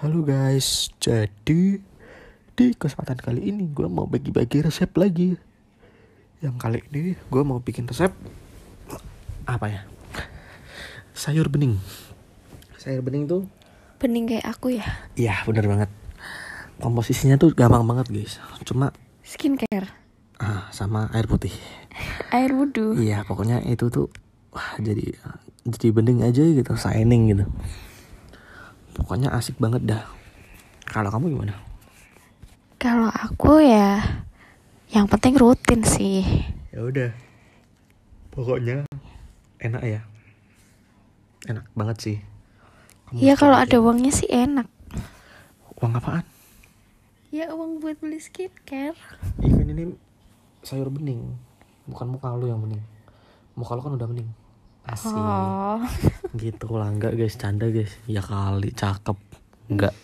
Halo guys, jadi di kesempatan kali ini gue mau bagi-bagi resep lagi. Yang kali ini gue mau bikin resep apa ya? Sayur bening. Sayur bening tuh, Bening kayak aku ya. iya bener banget. Komposisinya tuh gampang banget guys. Cuma Skincare. ah, sama air putih. Air wudhu. Iya pokoknya itu tuh wah jadi jadi bening aja gitu, shining gitu. Pokoknya asik banget dah. Kalau kamu gimana? Kalau aku ya yang penting rutin sih. ya udah pokoknya enak ya enak banget sih Kamu Ya harus kalau ada uangnya sih enak. uang apaan Ya uang buat beli skincare. ikan ini sayur bening bukan muka lu yang bening muka lu kan udah bening asik Oh. gitu lah. Enggak guys. Canda guys. Ya kali cakep. Enggak